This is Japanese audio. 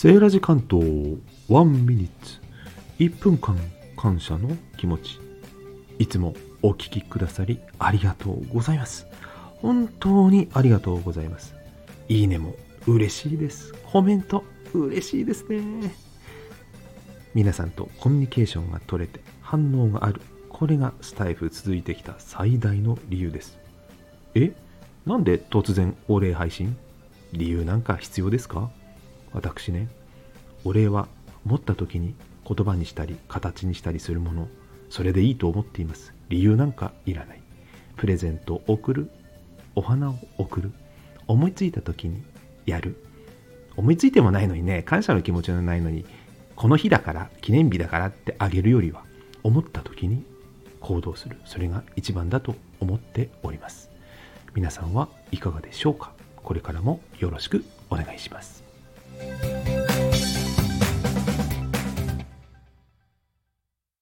セーラジ関東1ミニッツ。1分間感謝の気持ち。いつもお聞きくださりありがとうございます。本当にありがとうございます。いいねも嬉しいです。コメント嬉しいですね。皆さんとコミュニケーションが取れて反応がある。これがスタイフ続いてきた最大の理由です。え？なんで突然お礼配信？理由なんか必要ですか？私ねお礼は持った時に言葉にしたり形にしたりするものそれでいいと思っています。理由なんかいらない。プレゼントを送るお花を送る思いついた時にやる。思いついてもないのにね感謝の気持ちがないのにこの日だから記念日だからってあげるよりは思った時に行動する。それが一番だと思っております。皆さんはいかがでしょうか？これからもよろしくお願いします。Bye.